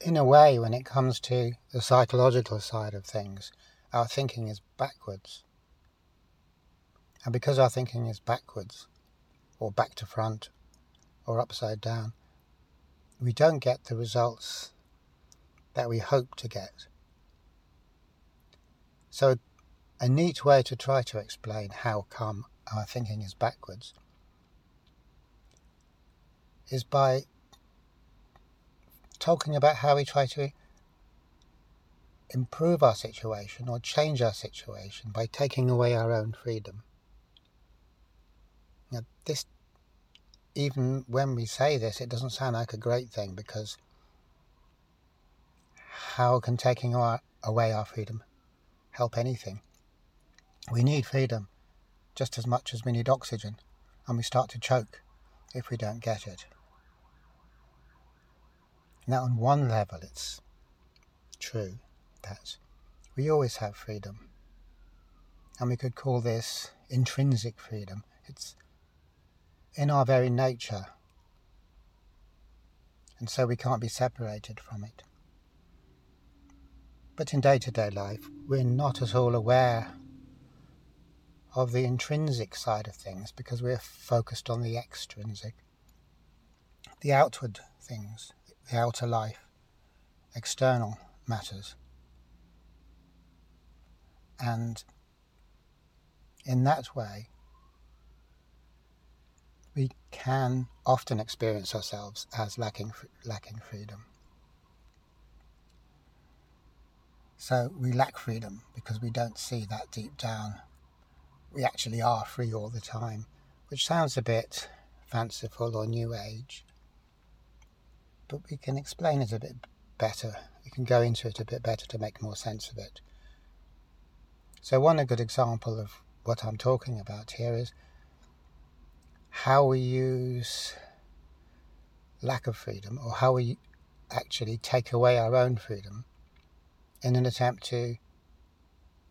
in a way, when it comes to the psychological side of things, our thinking is backwards. And because our thinking is backwards, or back to front, or upside down, we don't get the results that we hope to get. So, a neat way to try to explain how come our thinking is backwards is by talking about how we try to improve our situation or change our situation by taking away our own freedom. Now, this, even when we say this, it doesn't sound like a great thing because how can taking our, away our freedom help anything? We need freedom just as much as we need oxygen, and we start to choke if we don't get it. Now, on one level, it's true that we always have freedom. And we could call this intrinsic freedom. It's in our very nature. And so we can't be separated from it. But in day to day life, we're not at all aware of the intrinsic side of things because we're focused on the extrinsic, the outward things, the outer life, external matters. And in that way, we can often experience ourselves as lacking, lacking freedom. So we lack freedom because we don't see that deep down. We actually are free all the time, which sounds a bit fanciful or new age but we can explain it a bit better. We can go into it a bit better to make more sense of it. So, one good example of what I'm talking about here is how we use lack of freedom or how we actually take away our own freedom in an attempt to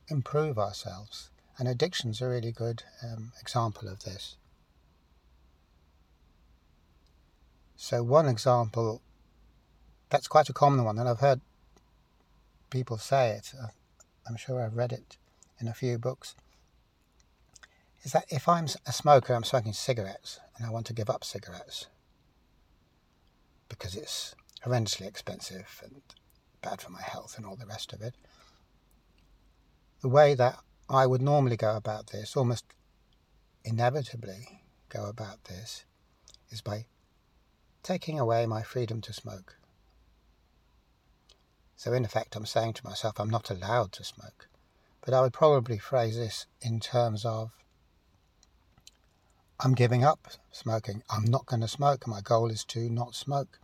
improve ourselves. And addiction's a really good um, example of this. So, one example that's quite a common one, and I've heard people say it. Uh, I'm sure I've read it in a few books. Is that if I'm a smoker, I'm smoking cigarettes, and I want to give up cigarettes because it's horrendously expensive and bad for my health and all the rest of it. The way that I would normally go about this, almost inevitably go about this, is by taking away my freedom to smoke. So, in effect, I'm saying to myself, I'm not allowed to smoke. But I would probably phrase this in terms of I'm giving up smoking. I'm not going to smoke. My goal is to not smoke.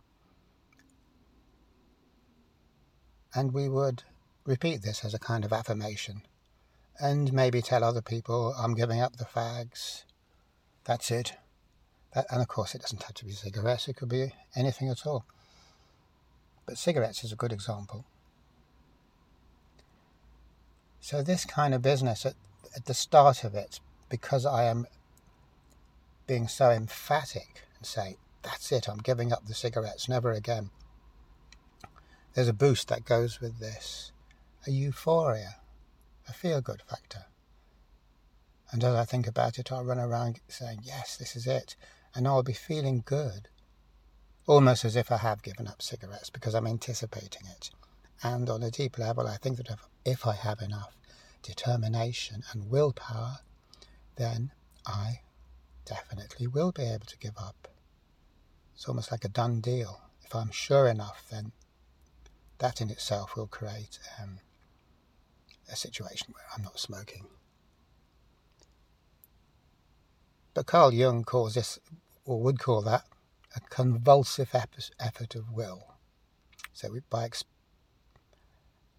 And we would repeat this as a kind of affirmation and maybe tell other people, I'm giving up the fags. That's it. That, and of course, it doesn't have to be cigarettes, it could be anything at all. But cigarettes is a good example. So, this kind of business, at, at the start of it, because I am being so emphatic and saying, that's it, I'm giving up the cigarettes, never again. There's a boost that goes with this, a euphoria, a feel good factor. And as I think about it, I'll run around saying, yes, this is it. And I'll be feeling good almost as if I have given up cigarettes because I'm anticipating it. And on a deep level, I think that if, if I have enough determination and willpower, then I definitely will be able to give up. It's almost like a done deal. If I'm sure enough, then that in itself will create um, a situation where I'm not smoking. But Carl Jung calls this, or would call that, a convulsive effort of will. So we, by ex-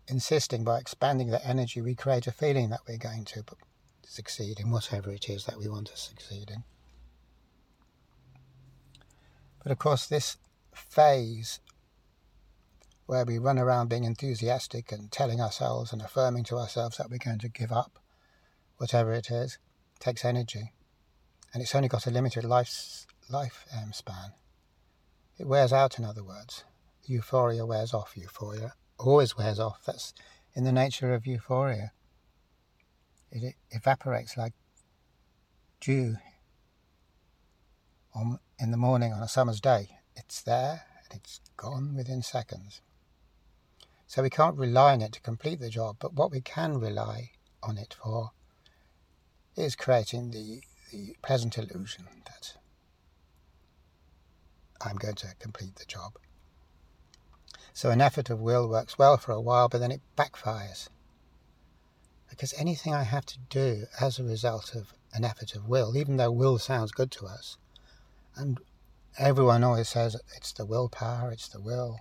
insisting, by expanding that energy, we create a feeling that we're going to succeed in whatever it is that we want to succeed in. But of course, this phase where we run around being enthusiastic and telling ourselves and affirming to ourselves that we're going to give up whatever it is takes energy. And it's only got a limited life, life um, span. It wears out, in other words. euphoria wears off. Euphoria always wears off. That's in the nature of euphoria. It evaporates like dew on, in the morning on a summer's day. It's there and it's gone within seconds. So we can't rely on it to complete the job, but what we can rely on it for is creating the, the pleasant illusion that I'm going to complete the job. So an effort of will works well for a while, but then it backfires. Because anything I have to do as a result of an effort of will, even though will sounds good to us, and everyone always says it's the willpower, it's the will.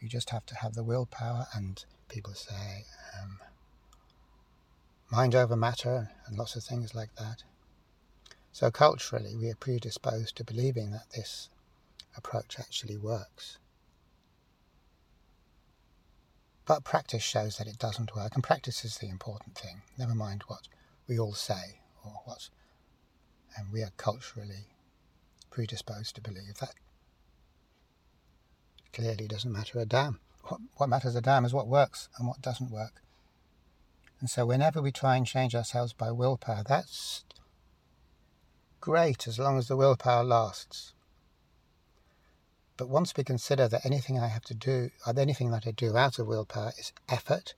You just have to have the willpower, and people say um, mind over matter, and lots of things like that. So, culturally, we are predisposed to believing that this approach actually works. But practice shows that it doesn't work, and practice is the important thing. Never mind what we all say or what, and we are culturally predisposed to believe that. Clearly, doesn't matter a damn. What, what matters a damn is what works and what doesn't work. And so, whenever we try and change ourselves by willpower, that's great as long as the willpower lasts. But once we consider that anything I have to do, uh, anything that I do out of willpower is effort,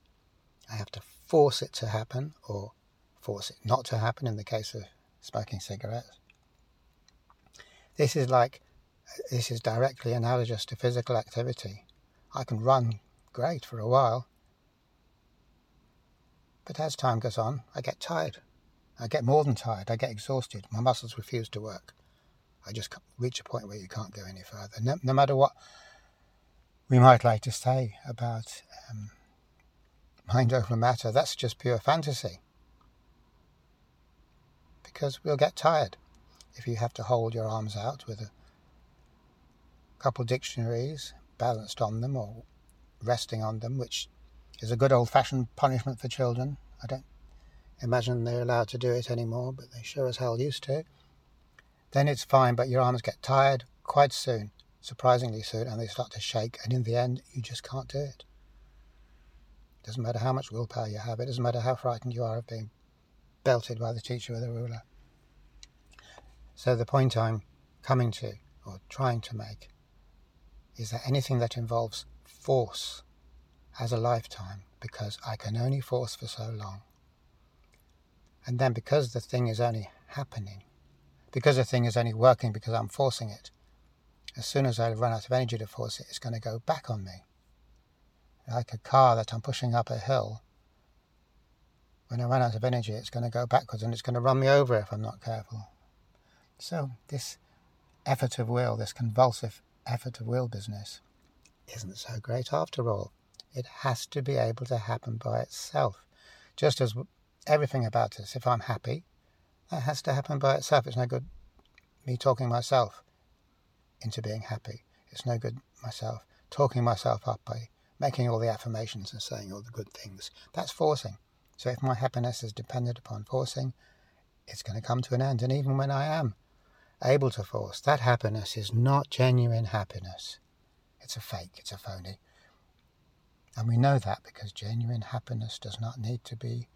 I have to force it to happen or force it not to happen in the case of smoking cigarettes. This is like, this is directly analogous to physical activity. I can run great for a while, but as time goes on, I get tired. I get more than tired. I get exhausted. My muscles refuse to work. I just reach a point where you can't go any further. No, no matter what we might like to say about um, mind over matter, that's just pure fantasy. Because we'll get tired if you have to hold your arms out with a couple dictionaries balanced on them or resting on them, which is a good old fashioned punishment for children. I don't imagine they're allowed to do it anymore, but they sure as hell used to then it's fine, but your arms get tired quite soon, surprisingly soon, and they start to shake, and in the end, you just can't do it. Doesn't matter how much willpower you have, it doesn't matter how frightened you are of being belted by the teacher with a ruler. So, the point I'm coming to, or trying to make, is that anything that involves force has a lifetime because I can only force for so long. And then, because the thing is only happening, because the thing is only working because I'm forcing it. As soon as I run out of energy to force it, it's going to go back on me. Like a car that I'm pushing up a hill, when I run out of energy, it's going to go backwards and it's going to run me over if I'm not careful. So, this effort of will, this convulsive effort of will business, isn't so great after all. It has to be able to happen by itself. Just as everything about us, if I'm happy, that has to happen by itself. It's no good me talking myself into being happy. It's no good myself talking myself up by making all the affirmations and saying all the good things. That's forcing. So if my happiness is dependent upon forcing, it's going to come to an end. And even when I am able to force, that happiness is not genuine happiness. It's a fake, it's a phony. And we know that because genuine happiness does not need to be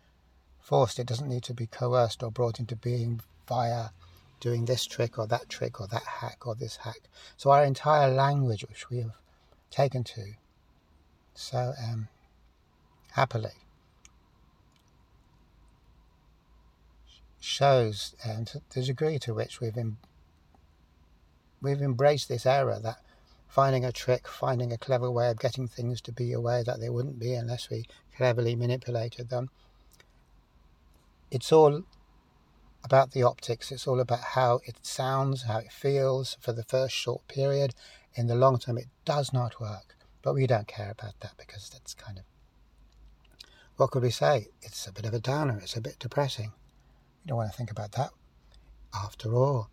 forced. It doesn't need to be coerced or brought into being via doing this trick or that trick or that hack or this hack. So our entire language, which we have taken to so um, happily, shows um, the degree to which we've em- we've embraced this error that finding a trick, finding a clever way of getting things to be a way that they wouldn't be unless we cleverly manipulated them, it's all about the optics. It's all about how it sounds, how it feels for the first short period. In the long term, it does not work. But we don't care about that because that's kind of what could we say? It's a bit of a downer. It's a bit depressing. We don't want to think about that. After all,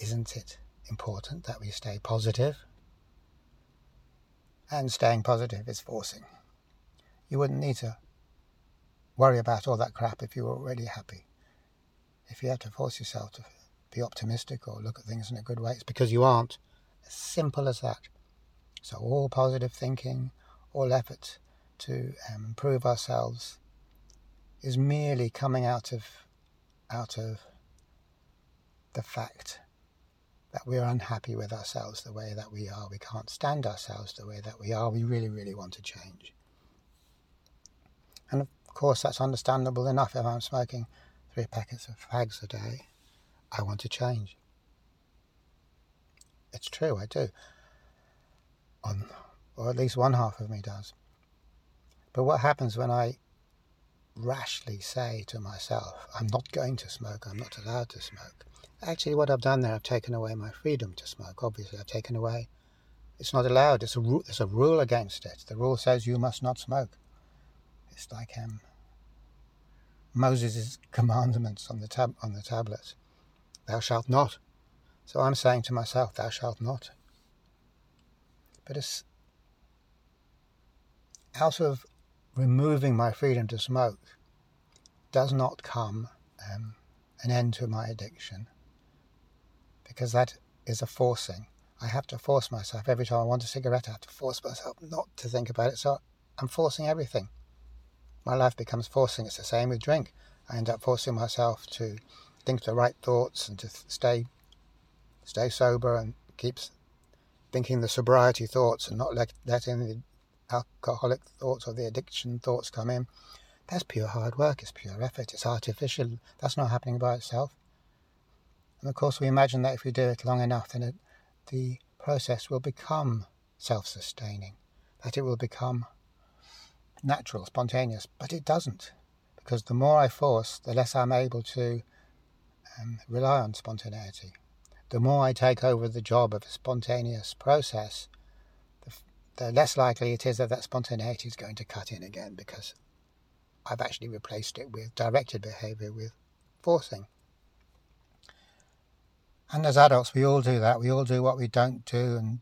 isn't it important that we stay positive? And staying positive is forcing. You wouldn't need to worry about all that crap if you're already happy. If you have to force yourself to be optimistic or look at things in a good way, it's because you aren't. As simple as that. So all positive thinking, all effort to um, improve ourselves is merely coming out of out of the fact that we're unhappy with ourselves the way that we are. We can't stand ourselves the way that we are. We really, really want to change. And course, that's understandable enough. If I'm smoking three packets of fags a day, I want to change. It's true, I do. On, or at least one half of me does. But what happens when I rashly say to myself, I'm not going to smoke, I'm not allowed to smoke? Actually, what I've done there, I've taken away my freedom to smoke. Obviously, I've taken away. It's not allowed. It's a, there's a rule against it. The rule says you must not smoke. It's like um, Moses' commandments on the tab on the tablet. Thou shalt not. So I'm saying to myself, Thou shalt not. But it's out of removing my freedom to smoke does not come um, an end to my addiction because that is a forcing. I have to force myself every time I want a cigarette. I have to force myself not to think about it. So I'm forcing everything. My life becomes forcing. It's the same with drink. I end up forcing myself to think the right thoughts and to stay stay sober and keep thinking the sobriety thoughts and not let, letting the alcoholic thoughts or the addiction thoughts come in. That's pure hard work. It's pure effort. It's artificial. That's not happening by itself. And of course, we imagine that if we do it long enough, then it, the process will become self sustaining, that it will become natural, spontaneous. But it doesn't, because the more I force, the less I'm able to um, rely on spontaneity. The more I take over the job of a spontaneous process, the, the less likely it is that that spontaneity is going to cut in again because I've actually replaced it with directed behavior, with forcing. And as adults, we all do that. We all do what we don't do, and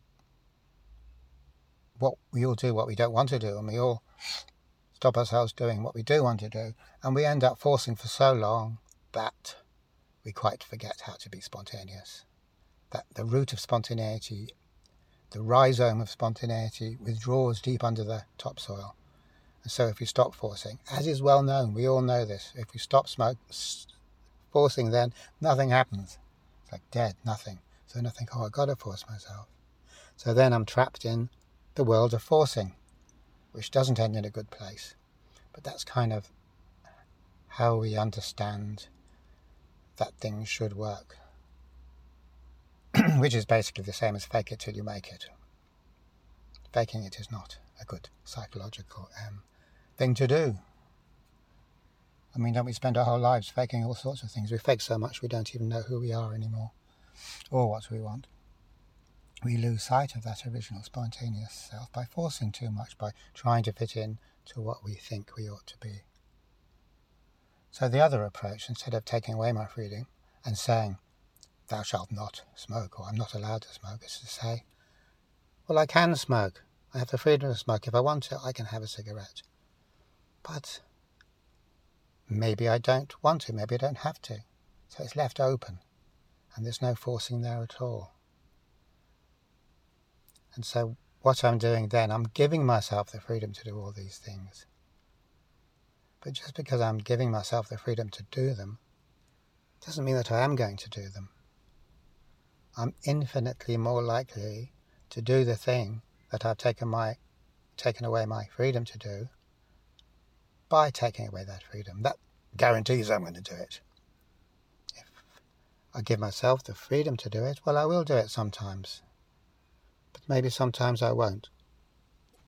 what we all do what we don't want to do, and we all stop ourselves doing what we do want to do, and we end up forcing for so long that we quite forget how to be spontaneous. That the root of spontaneity, the rhizome of spontaneity, withdraws deep under the topsoil. And so, if we stop forcing, as is well known, we all know this, if we stop smoke, forcing, then nothing happens. It's like dead, nothing. So think, oh, I've got to force myself. So then I'm trapped in the world of forcing, which doesn't end in a good place. But that's kind of how we understand that things should work, which is basically the same as fake it till you make it. Faking it is not a good psychological um, thing to do. I mean, don't we spend our whole lives faking all sorts of things? We fake so much we don't even know who we are anymore or what we want. We lose sight of that original spontaneous self by forcing too much, by trying to fit in to what we think we ought to be. So the other approach, instead of taking away my freedom and saying, thou shalt not smoke, or I'm not allowed to smoke, is to say, well, I can smoke. I have the freedom to smoke. If I want to, I can have a cigarette. But maybe I don't want to, maybe I don't have to. So it's left open, and there's no forcing there at all. And so, what I'm doing then, I'm giving myself the freedom to do all these things. But just because I'm giving myself the freedom to do them, doesn't mean that I am going to do them. I'm infinitely more likely to do the thing that I've taken my taken away my freedom to do by taking away that freedom. That guarantees I'm going to do it. If I give myself the freedom to do it, well, I will do it sometimes. Maybe sometimes I won't.